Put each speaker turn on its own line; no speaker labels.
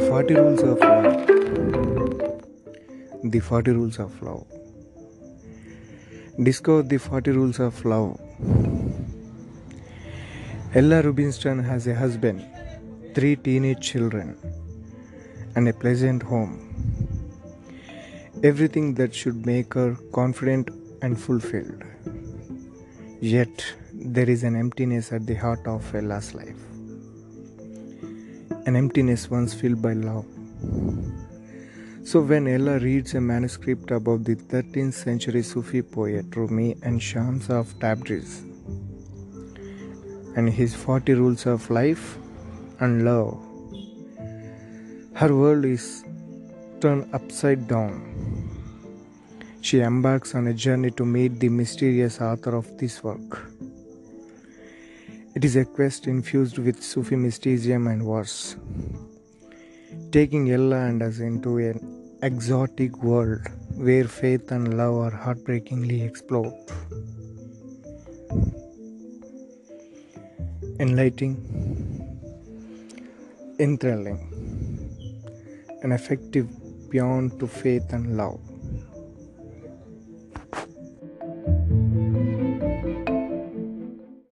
40 Rules of Love. The 40 Rules of Love. Discover the 40 Rules of Love. Ella Rubinstein has a husband, three teenage children, and a pleasant home. Everything that should make her confident and fulfilled. Yet, there is an emptiness at the heart of Ella's life an emptiness once filled by love. So, when Ella reads a manuscript about the 13th century Sufi poet Rumi and Shams of Tabriz and his 40 rules of life and love, her world is turned upside down. She embarks on a journey to meet the mysterious author of this work. It is a quest infused with Sufi mysticism and verse, taking Ella and us into an exotic world where faith and love are heartbreakingly explored. Enlightening, enthralling, and effective beyond to faith and love.